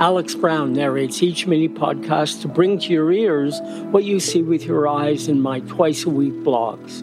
Alex Brown narrates each mini podcast to bring to your ears what you see with your eyes in my twice a week blogs.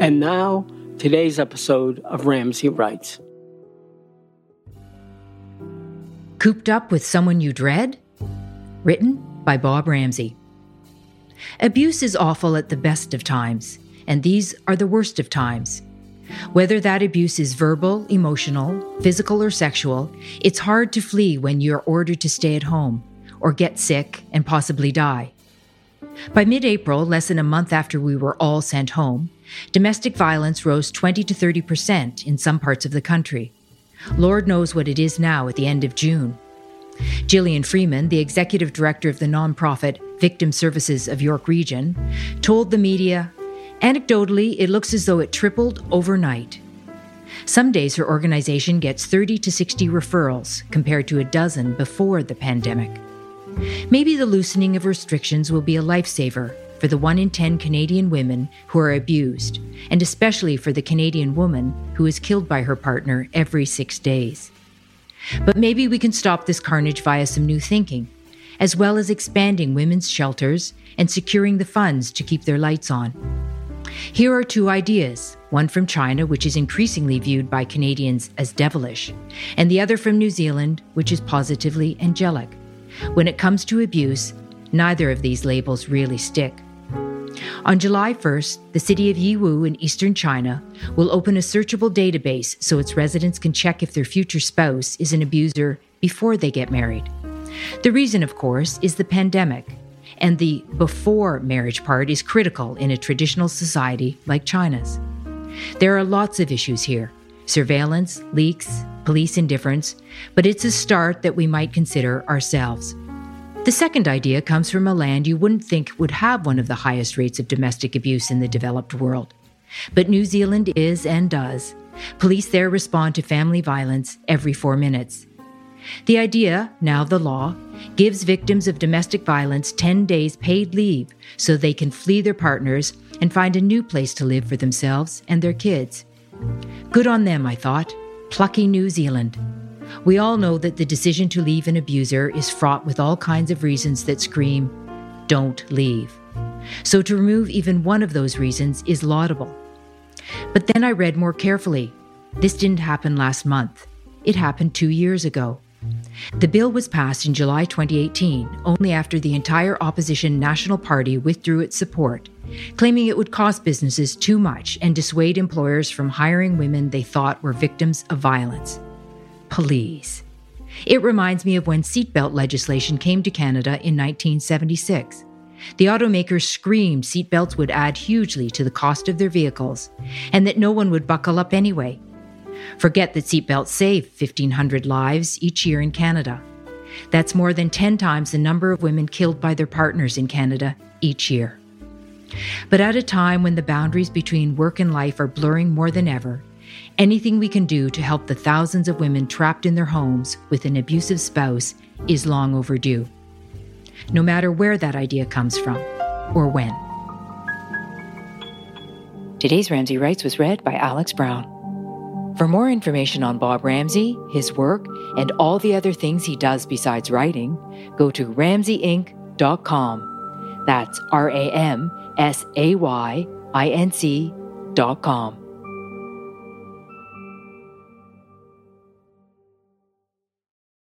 And now, today's episode of Ramsay Writes. Cooped Up with Someone You Dread? Written by Bob Ramsay. Abuse is awful at the best of times, and these are the worst of times. Whether that abuse is verbal, emotional, physical, or sexual, it's hard to flee when you're ordered to stay at home or get sick and possibly die. By mid April, less than a month after we were all sent home, domestic violence rose 20 to 30 percent in some parts of the country. Lord knows what it is now at the end of June. Gillian Freeman, the executive director of the nonprofit Victim Services of York Region, told the media Anecdotally, it looks as though it tripled overnight. Some days her organization gets 30 to 60 referrals compared to a dozen before the pandemic. Maybe the loosening of restrictions will be a lifesaver for the 1 in 10 Canadian women who are abused, and especially for the Canadian woman who is killed by her partner every six days. But maybe we can stop this carnage via some new thinking, as well as expanding women's shelters and securing the funds to keep their lights on. Here are two ideas one from China, which is increasingly viewed by Canadians as devilish, and the other from New Zealand, which is positively angelic. When it comes to abuse, neither of these labels really stick. On July 1st, the city of Yiwu in eastern China will open a searchable database so its residents can check if their future spouse is an abuser before they get married. The reason, of course, is the pandemic and the before marriage part is critical in a traditional society like China's. There are lots of issues here surveillance, leaks, police indifference, but it's a start that we might consider ourselves. The second idea comes from a land you wouldn't think would have one of the highest rates of domestic abuse in the developed world. But New Zealand is and does. Police there respond to family violence every four minutes. The idea, now the law, gives victims of domestic violence 10 days paid leave so they can flee their partners and find a new place to live for themselves and their kids. Good on them, I thought. Plucky New Zealand. We all know that the decision to leave an abuser is fraught with all kinds of reasons that scream, don't leave. So to remove even one of those reasons is laudable. But then I read more carefully. This didn't happen last month. It happened two years ago. The bill was passed in July 2018, only after the entire opposition National Party withdrew its support, claiming it would cost businesses too much and dissuade employers from hiring women they thought were victims of violence. Please. It reminds me of when seatbelt legislation came to Canada in 1976. The automakers screamed seatbelts would add hugely to the cost of their vehicles and that no one would buckle up anyway. Forget that seatbelts save 1,500 lives each year in Canada. That's more than 10 times the number of women killed by their partners in Canada each year. But at a time when the boundaries between work and life are blurring more than ever, anything we can do to help the thousands of women trapped in their homes with an abusive spouse is long overdue. No matter where that idea comes from or when. Today's Ramsay Writes was read by Alex Brown. For more information on Bob Ramsay, his work, and all the other things he does besides writing, go to ramsayinc.com. That's R A M S A Y I N C.com.